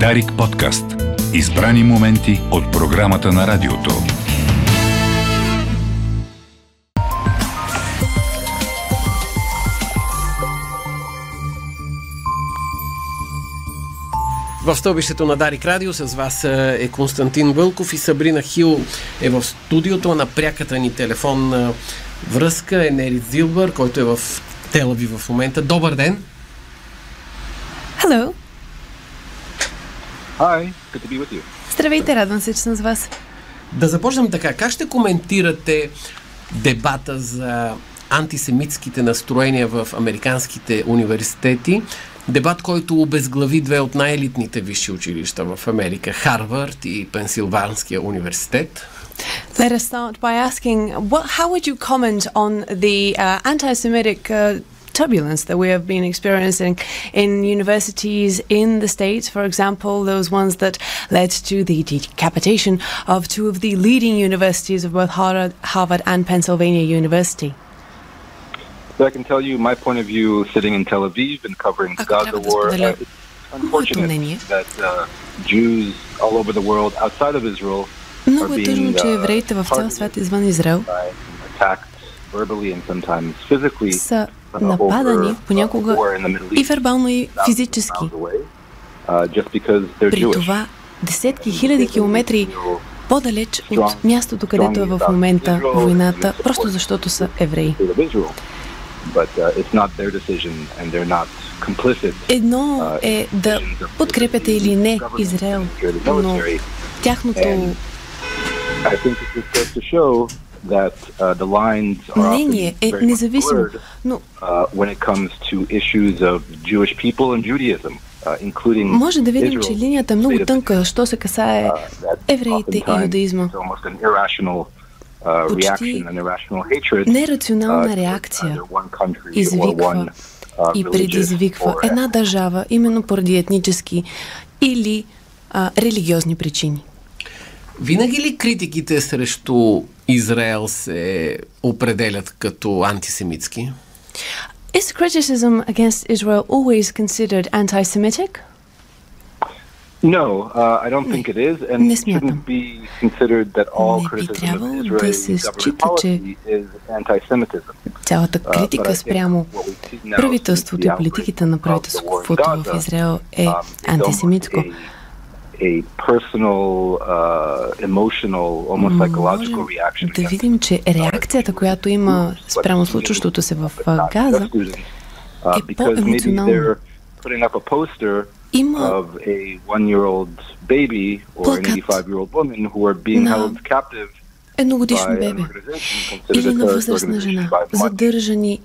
Дарик подкаст. Избрани моменти от програмата на радиото. В стълбището на Дарик Радио с вас е Константин Вълков и Сабрина Хил е в студиото на пряката ни телефонна връзка е Нери Зилбър, който е в Телави в момента. Добър ден! Hello! Hi, good to be with you. Здравейте, радвам се, че съм с вас. Да започнем така. Как ще коментирате дебата за антисемитските настроения в американските университети? Дебат, който обезглави две от най-елитните висши училища в Америка Харвард и Пенсилванския университет. Let us start by asking what, how would you comment on the uh, anti Semitic uh, turbulence that we have been experiencing in universities in the States, for example, those ones that led to the decapitation of two of the leading universities of both Harvard, and Pennsylvania University. So I can tell you my point of view sitting in Tel Aviv and covering the Gaza war. Uh, it's unfortunate that uh, Jews all over the world outside of Israel are being uh, uh verbally and sometimes physically. Нападани понякога uh, и вербално и физически. uh, При това десетки хиляди километри по-далеч от мястото, където е в момента войната, просто защото са евреи. Uh, Едно е да подкрепяте или не Израел, но тяхното Uh, мнение е независимо. Но uh, when it comes to issues of Jewish people and Judaism, uh, including може да видим, че линията е много тънка, що се касае uh, евреите и юдаизма. uh, Почти нерационална uh, реакция извиква uh, и предизвиква една държава именно поради етнически или а, религиозни причини. Винаги ли критиките срещу Израел се определят като антисемитски? Is criticism against Israel always considered anti-Semitic? No, uh, I don't think it is, and Не it смятам. shouldn't be considered that all Не би criticism of трябвало да Israeli се government счита, че policy is anti-Semitism. Цялата Uh, критика спрямо правителството и политиките на правителството в Израел е um, антисемитско. A- personal, uh, emotional, almost psychological reaction. да видим, че реакцията, която има спрямо случващото се в Газа, uh, е because maybe по-емоционално. they're putting up a poster има of a one-year-old baby or an Плакат 85-year-old woman who are being на held captive едногодишно бебе или на възрастна жена, задържани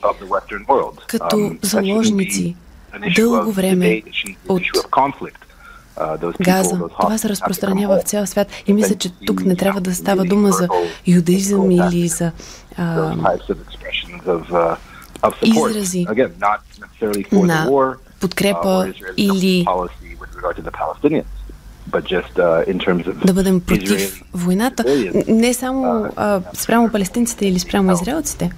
като Um, заложници дълго of време от Газа. Това се разпространява в цял свят и мисля, че тук не трябва да става дума за юдаизъм или за а, uh, изрази на подкрепа uh, или uh, да бъдем против войната, не само а, спрямо палестинците или спрямо израелците.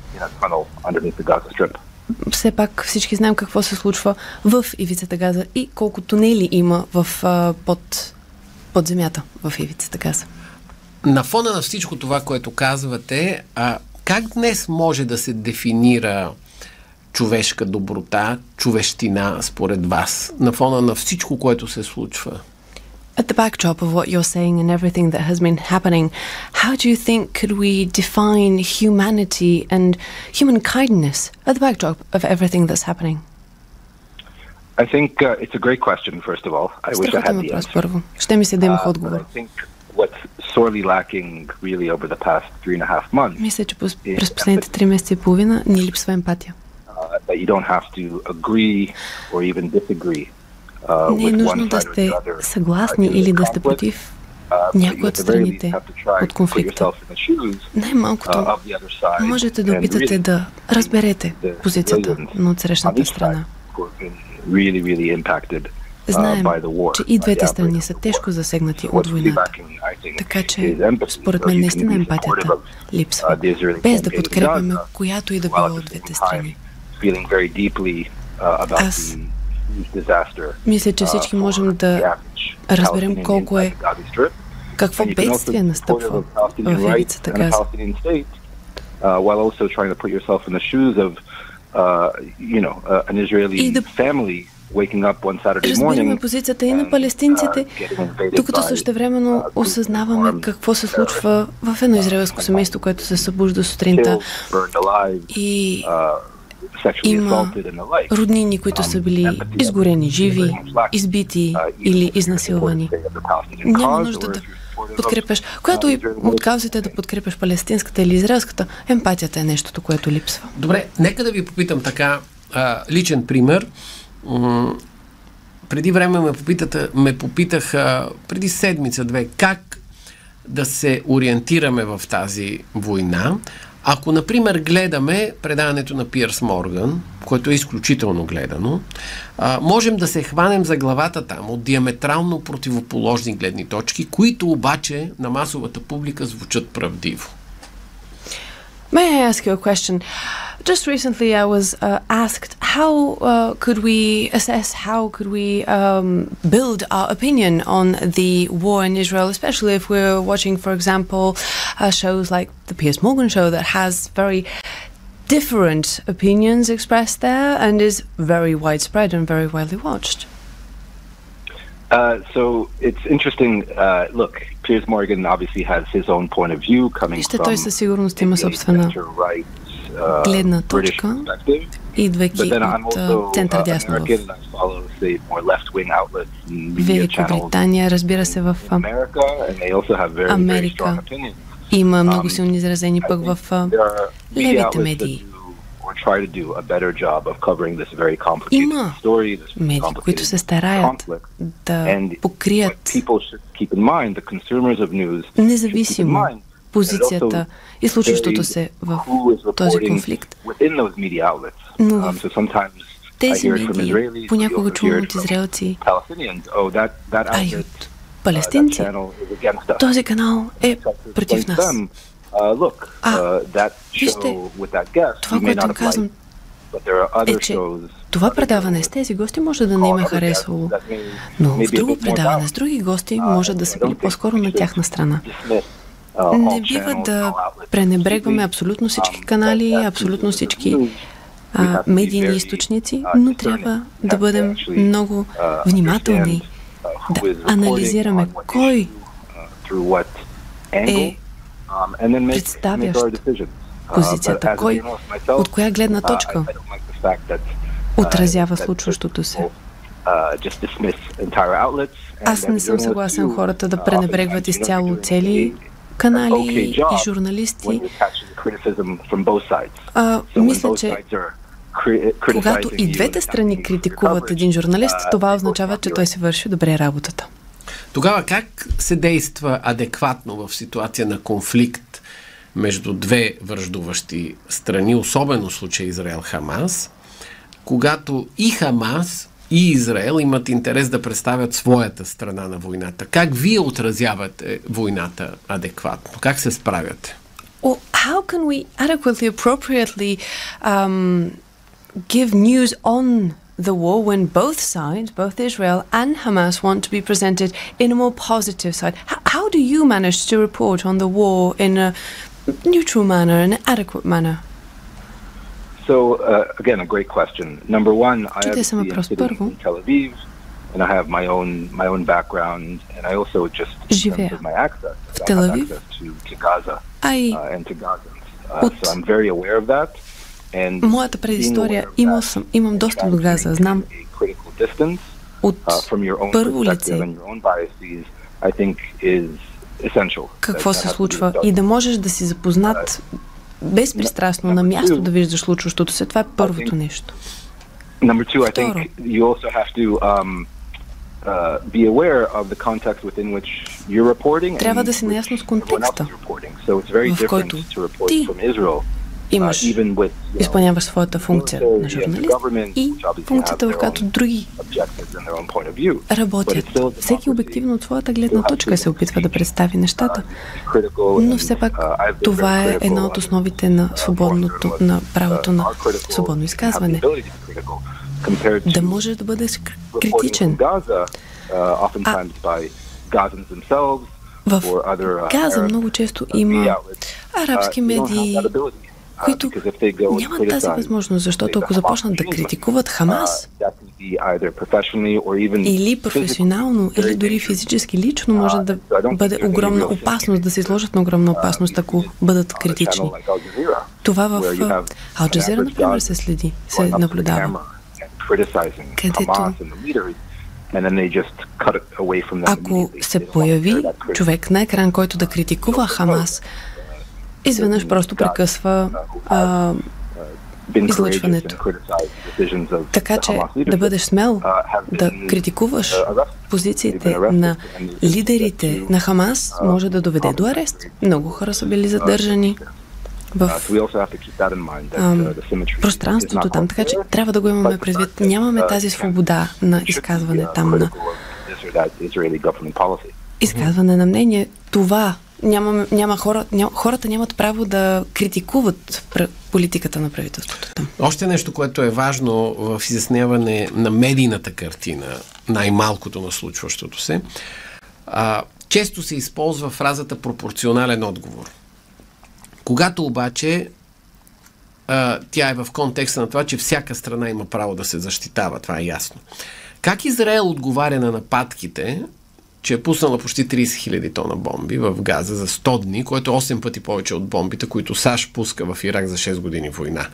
Все пак всички знаем какво се случва в ивицата Газа и колко тунели има в, а, под, под земята в ивицата Газа. На фона на всичко това, което казвате, а, как днес може да се дефинира човешка доброта, човещина според вас? На фона на всичко, което се случва? At the backdrop of what you're saying and everything that has been happening, how do you think could we define humanity and human kindness at the backdrop of everything that's happening? I think uh, it's a great question, first of all. I wish I Страхотен had the въпрос answer. първо. Ще ми се да имах Uh, but отговор. I think what's sorely lacking really over the past three and a half months Мисля, че пос- през последните три месеца и половина ни липсва емпатия. uh, that you don't have to agree or even disagree uh, Не е нужно да сте съгласни uh, или да сте против Uh, някои от страните от конфликта. Най-малкото uh, можете да опитате да разберете позицията на отсрещната страна. uh, Знаем, че и двете страни са тежко засегнати от войната. Така че, според мен, наистина емпатията липсва. uh, Без да подкрепяме която и да било от двете страни. uh, Аз Мисля, че всички можем да разберем колко е, какво бедствие настъпва в ивицата Газа. Uh, uh, uh, Israeli да... Разбираме позицията и на палестинците, докато същевременно осъзнаваме какво се случва в едно израелско семейство, което се събужда сутринта и има роднини, които са били изгорени живи, избити или изнасилвани. Няма нужда да подкрепяш, която и от каузите да подкрепяш палестинската или израелската, емпатията е нещото, което липсва. Добре, нека да ви попитам така а, личен пример преди време ме, попитата, ме попитаха, преди седмица-две, как да се ориентираме в тази война. Ако, например, гледаме предаването на Пирс Морган, което е изключително гледано, а, можем да се хванем за главата там от диаметрално противоположни гледни точки, които обаче на масовата публика звучат правдиво. May I ask you a question? Just recently, I was uh, asked how uh, could we assess, how could we um, build our opinion on the war in Israel, especially if we're watching, for example, uh, shows like the Piers Morgan show that has very different opinions expressed there and is very widespread and very widely watched. Uh, so it's interesting. Uh, look, Piers Morgan obviously has his own point of view coming from the right гледна точка, идвайки от център дясно. В Великобритания, разбира се, в Америка. има много силно изразени пък в левите медии. Има медии, които се стараят да покрият независимо позицията и случващото се в този конфликт. Но в тези медии понякога чувам от израелци, а и от палестинци, този канал е против нас. А, вижте, това, което им казвам, е, че това предаване с тези гости може да не им е харесало, но в друго предаване с други гости може да са били по-скоро на тяхна страна. Не бива да пренебрегваме абсолютно всички канали, абсолютно всички а, медийни източници, но трябва да бъдем много внимателни, да анализираме кой е представящ позицията, кой от коя гледна точка отразява случващото се. Аз не съм съгласен хората да пренебрегват изцяло цели канали и журналисти. А, мисля, че когато и двете страни критикуват един журналист, това означава, че той се върши добре работата. Тогава как се действа адекватно в ситуация на конфликт между две връждуващи страни, особено в случай Израел-Хамас, когато и Хамас, и Израел имат интерес да представят своята страна на войната. Как вие отразявате войната адекватно? Как се справяте? Well, how can we adequately, appropriately um, give news on the war when both sides, both Israel and Hamas, want to be presented in a more positive side? H- how do you manage to report on the war in a neutral manner, an adequate manner? So uh, again, a great question. Number one, I have in Tel Aviv, and I have my own my own background, and I also just Живея my access, в Тел Авив, to, to Gaza I uh, and to Gazans. Uh, so I'm very aware of that. And моята предистория имал съм, имам достъп до Газа, знам от uh, първо лице какво се случва и да можеш да си запознат безпристрастно на място да виждаш случващото се. Това е първото нещо. Number two, I think you also have to um, uh, be aware of the context within which you're reporting. Трябва да си наясно с контекста, в който ти имаш, изпълняваш своята функция на журналист и функцията, в която други работят. Всеки обективно от своята гледна точка се опитва да представи нещата, но все пак това е една от основите на свободното, на правото на свободно изказване. Да можеш да бъдеш критичен. uh, themselves в Газа много често има арабски медии, които нямат тази възможност, защото ако започнат да критикуват Хамас, или професионално, или дори физически, лично може да бъде огромна опасност, да се изложат на огромна опасност, ако бъдат критични. Това в Алджазира, например, се следи, се наблюдава. Където ако се появи човек на екран, който да критикува Хамас, изведнъж просто прекъсва а, излъчването. Така че да бъдеш смел да критикуваш позициите на лидерите на Хамас може да доведе до арест. Много хора са били задържани в пространството там. Така че трябва да го имаме предвид. Нямаме тази свобода на изказване там на изказване на мнение. Това няма, няма хора, няма, хората нямат право да критикуват политиката на правителството там. Още нещо, което е важно в изясняване на медийната картина, най-малкото на случващото се, а, често се използва фразата пропорционален отговор. Когато обаче а, тя е в контекста на това, че всяка страна има право да се защитава, това е ясно. Как Израел отговаря на нападките, че е пуснала почти 30 000 тона бомби в Газа за 100 дни, което е 8 пъти повече от бомбите, които САЩ пуска в Ирак за 6 години война.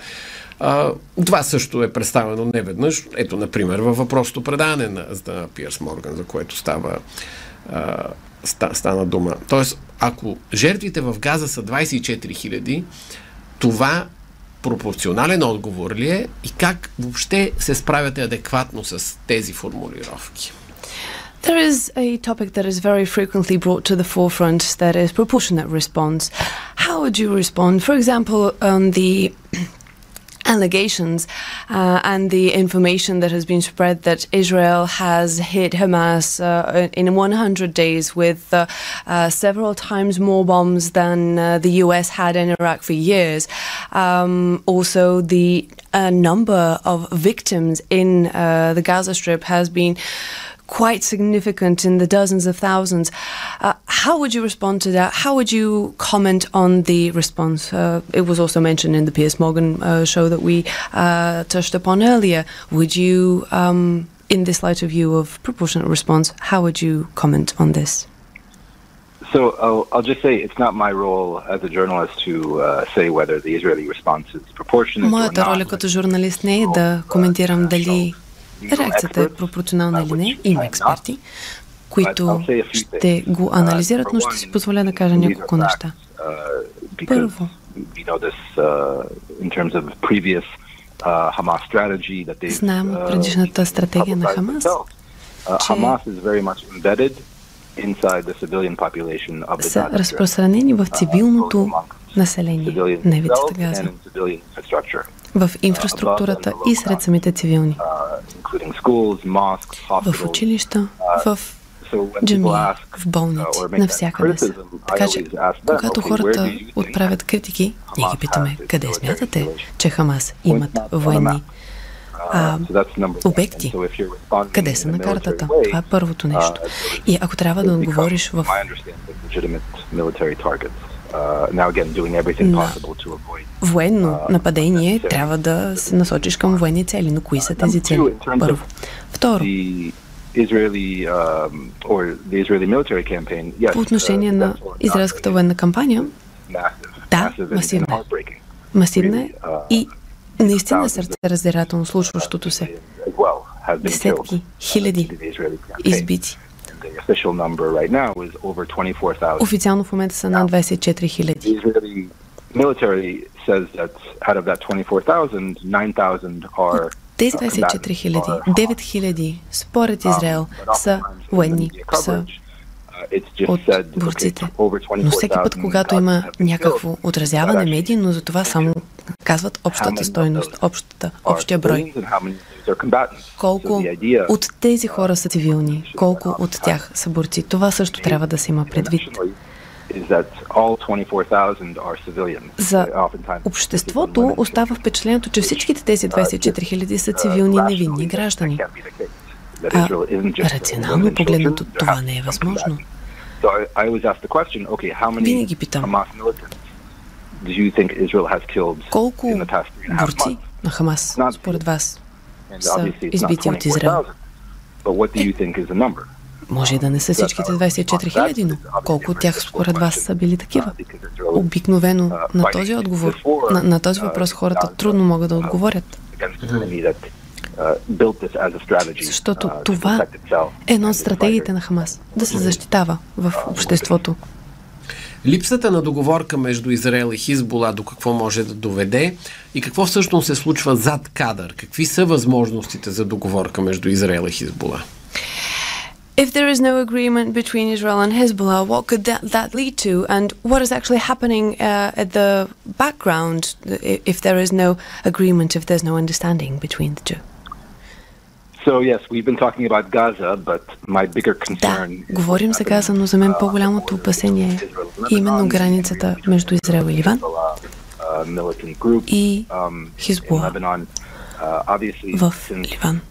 А, това също е представено неведнъж. Ето, например, във въпросното предаване на, на Пиърс Морган, за което става а, стана дума. Тоест, ако жертвите в Газа са 24 000, това пропорционален отговор ли е и как въобще се справяте адекватно с тези формулировки? There is a topic that is very frequently brought to the forefront that is proportionate response. How would you respond? For example, on the allegations uh, and the information that has been spread that Israel has hit Hamas uh, in 100 days with uh, uh, several times more bombs than uh, the US had in Iraq for years. Um, also, the number of victims in the Gaza Strip has been quite significant in the dozens of thousands. Uh, how would you respond to that? How would you comment on the response? Uh, it was also mentioned in the Piers Morgan uh, show that we uh, touched upon earlier. Would you, um, in this light of view of proportionate response, how would you comment on this? So I'll, I'll, just say it's not my role as a journalist to uh, say whether the Israeli response is proportionate Моята роля като журналист не е да коментирам дали реакцията е пропорционална или не. Има експерти, които ще го анализират, но ще си позволя да кажа няколко неща. Първо, знаем предишната стратегия на Хамас, че са разпространени в цивилното население на ивицата Газа. в инфраструктурата и сред самите цивилни. В училища, в джами, в болници, навсякъде са. Така че, когато хората отправят критики, ние ги питаме, къде смятате, че Хамас имат военни а, обекти. Къде са на картата? Това е първото нещо. И ако трябва да отговориш в на военно нападение трябва да се насочиш към военни цели. Но кои са тези цели? Първо. Второ. По отношение на израелската военна кампания, да, масивна е. Масивна е и наистина сърце раздирателно случващото се. Десетки, хиляди избити. Официално в момента са над 24 хиляди. Тези 24 хиляди, 9 хиляди, според Израел, са военни, са от борците. Но всеки път, когато има някакво отразяване медийно, за това само казват общата стойност, общата, общия брой. Колко от тези хора са цивилни, колко от тях са борци. Това също трябва да се има предвид. За обществото остава впечатлението, че всичките тези 24 000 са цивилни невинни граждани. А, рационално погледнато това не е възможно. Винаги питам, колко борци на Хамас, според вас, са избити от Израел? Може и да не са всичките 24 хиляди, но колко от тях според вас са били такива? Обикновено на този отговор, на, на този въпрос хората трудно могат да отговорят. Защото това е една от стратегиите на Хамас да се защитава в обществото. Липсата на договорка между Израел и Хизбола до какво може да доведе и какво всъщност се случва зад кадър? Какви са възможностите за договорка между Израел и Хизбола? If there is no agreement between Israel and Hezbollah, what could that, that lead to? And what is actually happening uh, at the background if there is no agreement, if there's no understanding between the two? Да, говорим за Газа, но за мен по-голямото опасение е именно границата между Израел и Ливан и Хизбула в Ливан.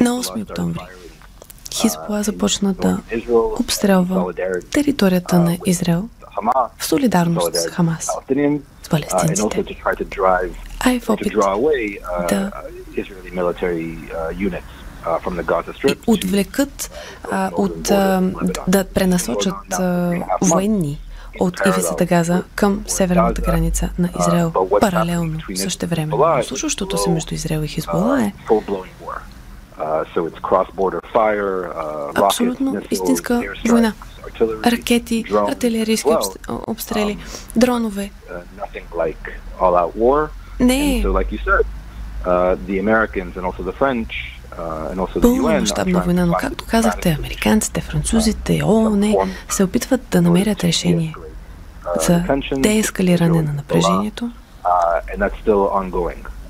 На 8 октомври Хизбула започна да обстрелва територията на Израел в солидарност с Хамас, с палестинците а и в опит да и отвлекат а, от а, да пренасочат а, военни от ивицата Газа към северната граница на Израел. Паралелно, също време. Случващото се между Израел и Хизбола е абсолютно истинска война. Ракети, артилерийски обстрели, дронове. Не. Пълномащабна война, но както казахте, американците, французите, ООН се опитват да намерят решение за деескалиране на напрежението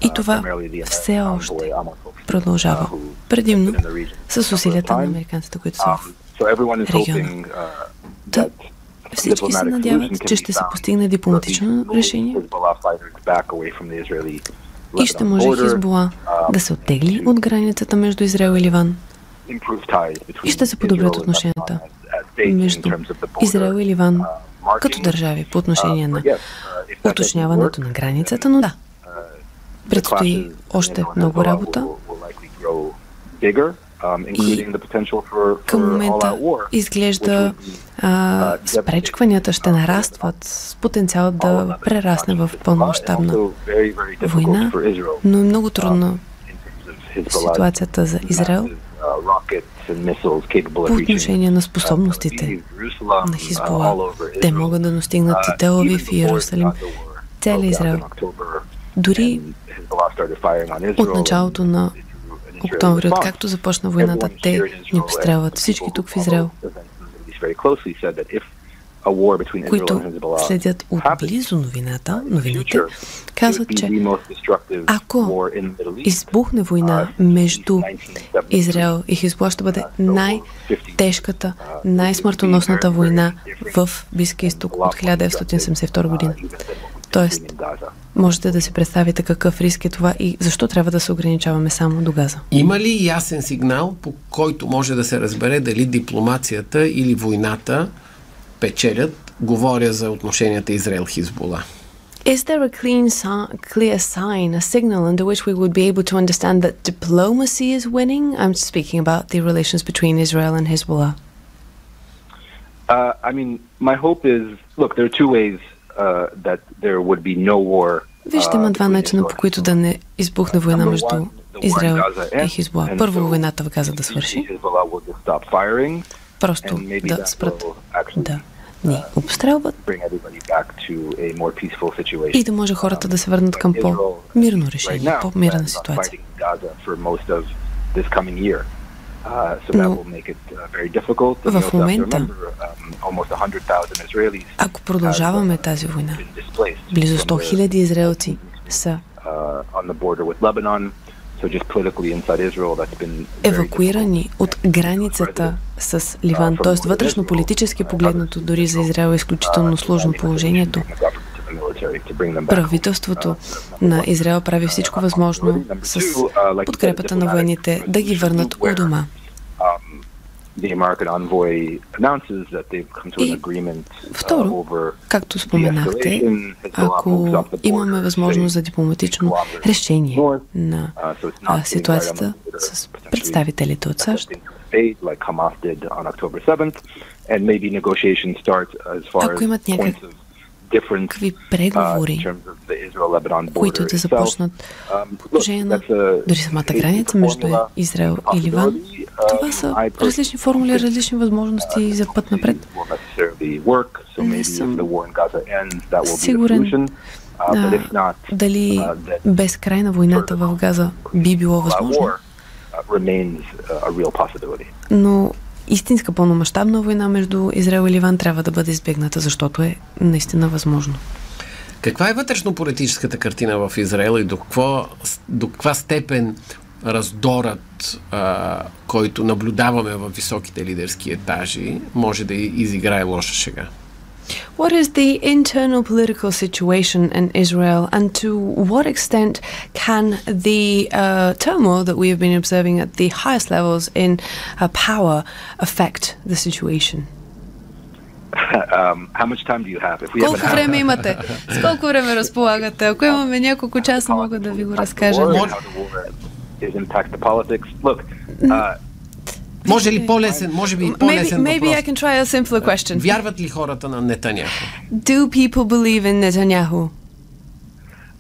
и това все още продължава. Предимно с усилията на американците, които са в региона. Всички се надяват, че ще се постигне дипломатично решение. И ще може Хизбола да се оттегли от границата между Израел и Ливан. и ще се подобрят отношенията между Израел и Ливан като държави по отношение на уточняването на границата, но да, предстои още много работа и към момента изглежда а, спречкванията ще нарастват с потенциал да прерасне в пълномащабна война, но е много трудно ситуацията за Израел по отношение на способностите на Хизбола. Те могат да достигнат и Телавив и Иерусалим, целия Израел. Дори от началото на октомври, откакто започна войната, те ни пострелват всички тук в Израел, които следят отблизо новината, новините, казват, че ако избухне война между Израел и Хизбола, ще бъде най-тежката, най-смъртоносната война в Близкия изток от 1972 година. Тоест, можете да си представите какъв риск е това и защо трябва да се ограничаваме само до газа. Има ли ясен сигнал, по който може да се разбере дали дипломацията или войната печелят? Говоря за отношенията Израел-Хизбола. Is there a clean, clear sign, a signal under which we would be able to understand that diplomacy is winning? I'm speaking about the relations between Israel and Hezbollah. Uh, I mean, my hope is look, there are two ways Uh, that there would be no war. Вижте, има два начина, по които да не избухне война между Израел и Хизбола. Първо войната в Газа да свърши. Просто да спрат да ни обстрелват и да може хората да се върнат към по-мирно решение, по-мирна ситуация. Но в момента, ако продължаваме тази война, близо 100 хиляди израелци са евакуирани от границата с Ливан, т.е. вътрешно политически погледнато дори за Израел е изключително сложно положението. Правителството на Израел прави всичко възможно с подкрепата на военните да ги върнат у дома. И второ, както споменахте, ако имаме възможност за дипломатично решение на ситуацията с представителите от САЩ, ако имат някакви какви преговори, които да започнат по отношение на дори самата граница между Израел и Ливан. Това са различни формули, различни възможности за път напред. Не съм сигурен а, дали без край на войната в Газа би било възможно. Но истинска пълномащабна война между Израел и Ливан трябва да бъде избегната, защото е наистина възможно. Каква е вътрешно-политическата картина в Израел и до, какво, до каква степен раздорът, а, който наблюдаваме в високите лидерски етажи, може да изиграе лоша шега? What is the internal political situation in Israel, and to what extent can the uh, turmoil that we have been observing at the highest levels in uh, power affect the situation? Um, how much time do you have? If we Колко време имате? С колко време разполагате? Ако имаме няколко часа, мога да ви го разкажа. Look, uh, Може ли по-лесен, може би по-лесен maybe, maybe I can try a simpler question. Вярват ли хората на Нетаняху? Do people believe in Netanyahu?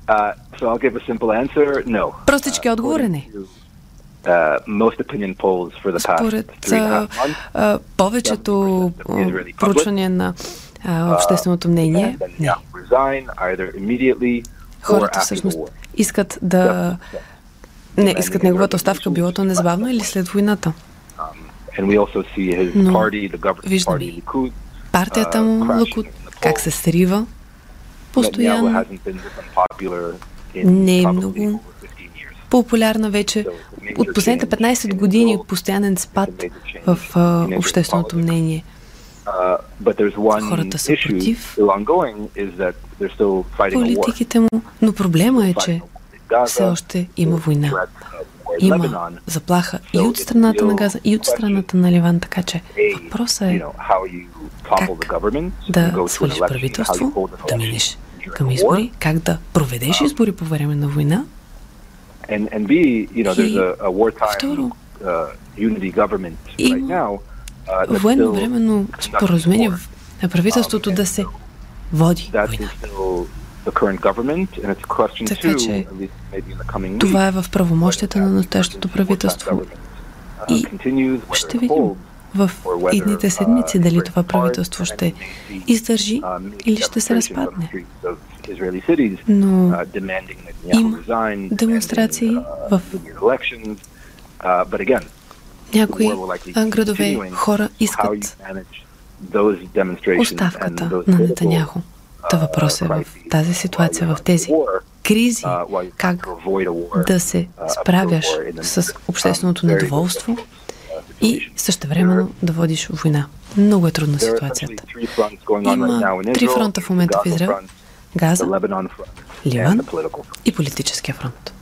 Uh, so I'll give a simple answer. No. Простички uh, отговор е не. Uh, most opinion polls for the past Според uh, uh, повечето проучвания на uh, общественото мнение, не. Хората всъщност искат да не искат неговата оставка, било то незабавно или след войната. His Но party, Likud, партията му, Лакуд, как се срива постоянно. Не е много популярна вече. От последните 15 години постоянен спад в uh, общественото мнение. Хората са против политиките му, но проблема е, че все още има война има заплаха и от страната на Газа, и от страната на Ливан, така че въпросът е как да свалиш правителство, да минеш към избори, как да проведеш избори по време на война. И второ, има военно-временно споразумение на правителството да се води война. Така че това е в правомощията на настоящото правителство. И ще видим в идните седмици дали това правителство ще издържи или ще се разпадне. Но има демонстрации в някои градове хора искат оставката на Нетаняхо. Та въпрос е в тази ситуация, в тези кризи, как да се справяш с общественото недоволство и същевременно да водиш война. Много е трудна ситуацията. Има три фронта в момента в Израел. Газа, Ливан и политическия фронт.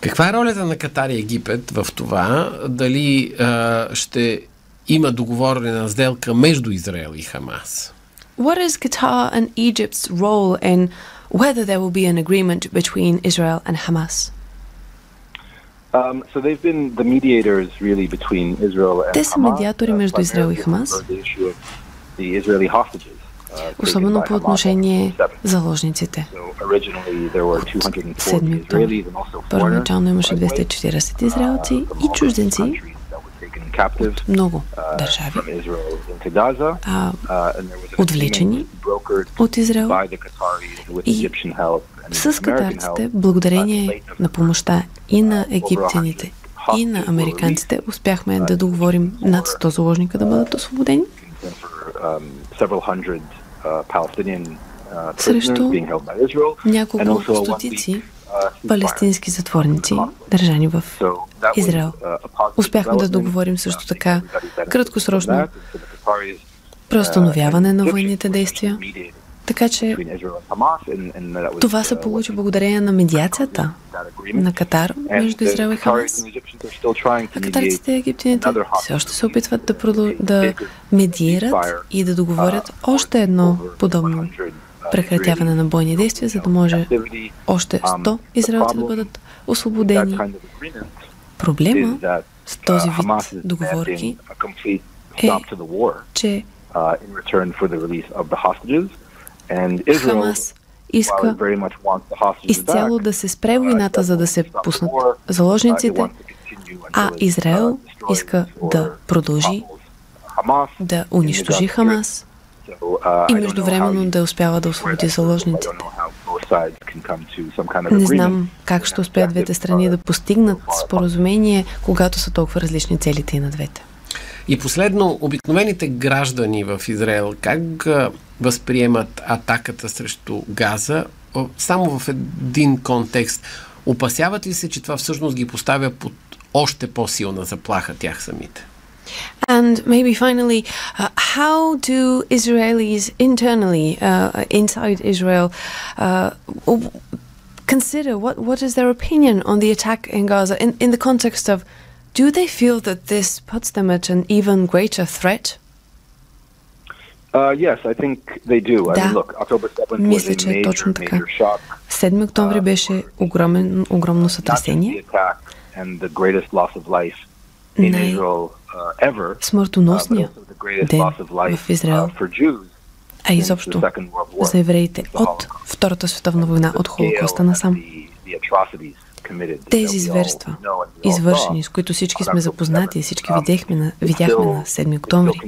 Каква е ролята на Катар и Египет в това? Дали а, ще има договорена сделка между Израел и Хамас? What is Qatar and Egypt's role in whether there will be an agreement between Israel and Hamas? Um, so they've been the mediators really between Israel and Те са медиатори между Израел и Хамас. Особено по отношение заложниците. 7 октомври. Първоначално имаше 240 израелци и чужденци, много държави, а, отвлечени от Израел и с катарците, благодарение на помощта и на египтяните, и на американците, успяхме да договорим над 100 заложника да бъдат освободени. срещу няколко стотици палестински затворници, държани в Израел. Успяхме да договорим също така краткосрочно преустановяване на военните действия Така че това се получи благодарение на медиацията на Катар между Израел и Хамас. А катарците и египтяните все още се опитват да, продъл... да медиират и да договорят още едно подобно прекратяване на бойни действия, за да може още 100 израелци да бъдат освободени. Проблема с този вид договорки е, че Хамас иска изцяло да се спре войната, за да се пуснат заложниците, а Израел иска да продължи да унищожи Хамас и междувременно да успява да освободи заложниците. Не знам как ще успеят двете страни да постигнат споразумение, когато са толкова различни целите и на двете. И последно, обикновените граждани в Израел как възприемат атаката срещу Газа само в един контекст? Опасяват ли се, че това всъщност ги поставя под още по-силна заплаха тях самите? And maybe finally, uh, how do Israelis internally, uh, inside Israel, uh, consider what, what is their opinion on the attack in Gaza in, in the context of Do they feel that this puts them at an even greater threat? Uh, yes, I think they do. Да, I mean, look, October 7th мисля, че е точно така. 7 октомври uh, беше огромен, огромно сътресение. Най-смъртоносния uh, ден в Израел, uh, а изобщо за евреите от Втората световна война, от Холокоста насам. тези зверства, извършени, с които всички сме запознати, всички видяхме на, видяхме на 7 октомври,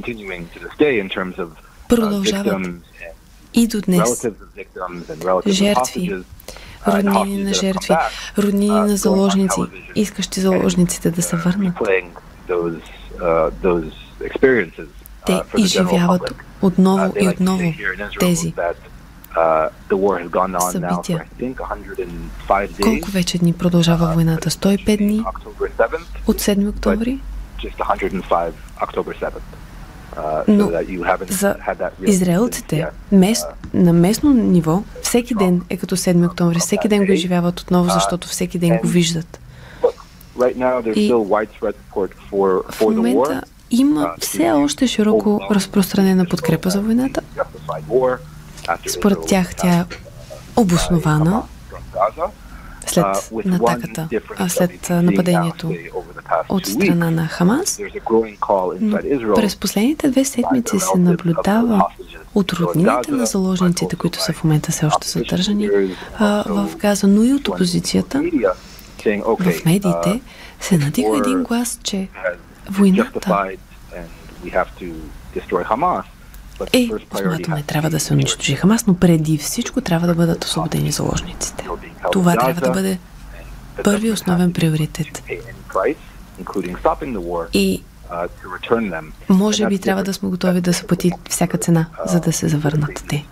продължават и до днес. Жертви, роднини на жертви, роднини на заложници, искащи заложниците да се върнат. Те изживяват отново и отново тези събития. Колко вече дни продължава войната? 105 дни от 7 октомври? Но за израелците мест, на местно ниво всеки ден е като 7 октомври. Всеки ден го изживяват отново, защото всеки ден го виждат. И в момента има все още широко разпространена подкрепа за войната. Според тях тя е обоснована след натаката, а след нападението от страна на Хамас. Но през последните две седмици се наблюдава от роднините на заложниците, които са в момента все още съдържани в Газа, но и от опозицията. В медиите се надига един глас, че войната е, смятаме, трябва да се унищожи Хамас, но преди всичко трябва да бъдат освободени заложниците. Това трябва да бъде първи основен приоритет. И може би трябва да сме готови да се плати всяка цена, за да се завърнат те.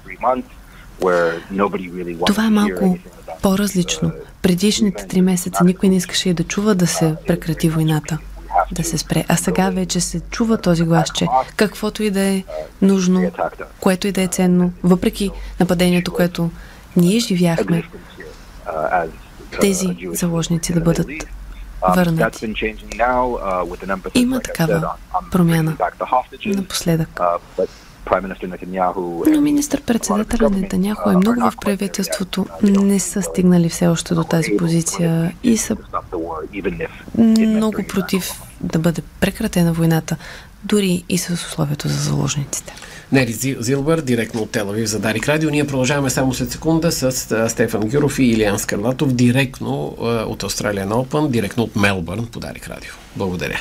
Това е малко по-различно. Предишните три месеца никой не искаше и да чува да се прекрати войната да се спре. А сега вече се чува този глас, че каквото и да е нужно, което и да е ценно, въпреки нападението, което ние живяхме, тези заложници да бъдат върнати. Има такава промяна напоследък. Но министър-председателя Нетаняхо е много в правителството не са стигнали все още до тази позиция и са много против да бъде прекратена войната, дори и с условието за заложниците. Нери Зилбър, директно от Телавив за Дарик Радио. Ние продължаваме само след секунда с Стефан Гюров и Илиан Скарлатов, директно от Australian Open, директно от Мелбърн по Дарик Радио. Благодаря.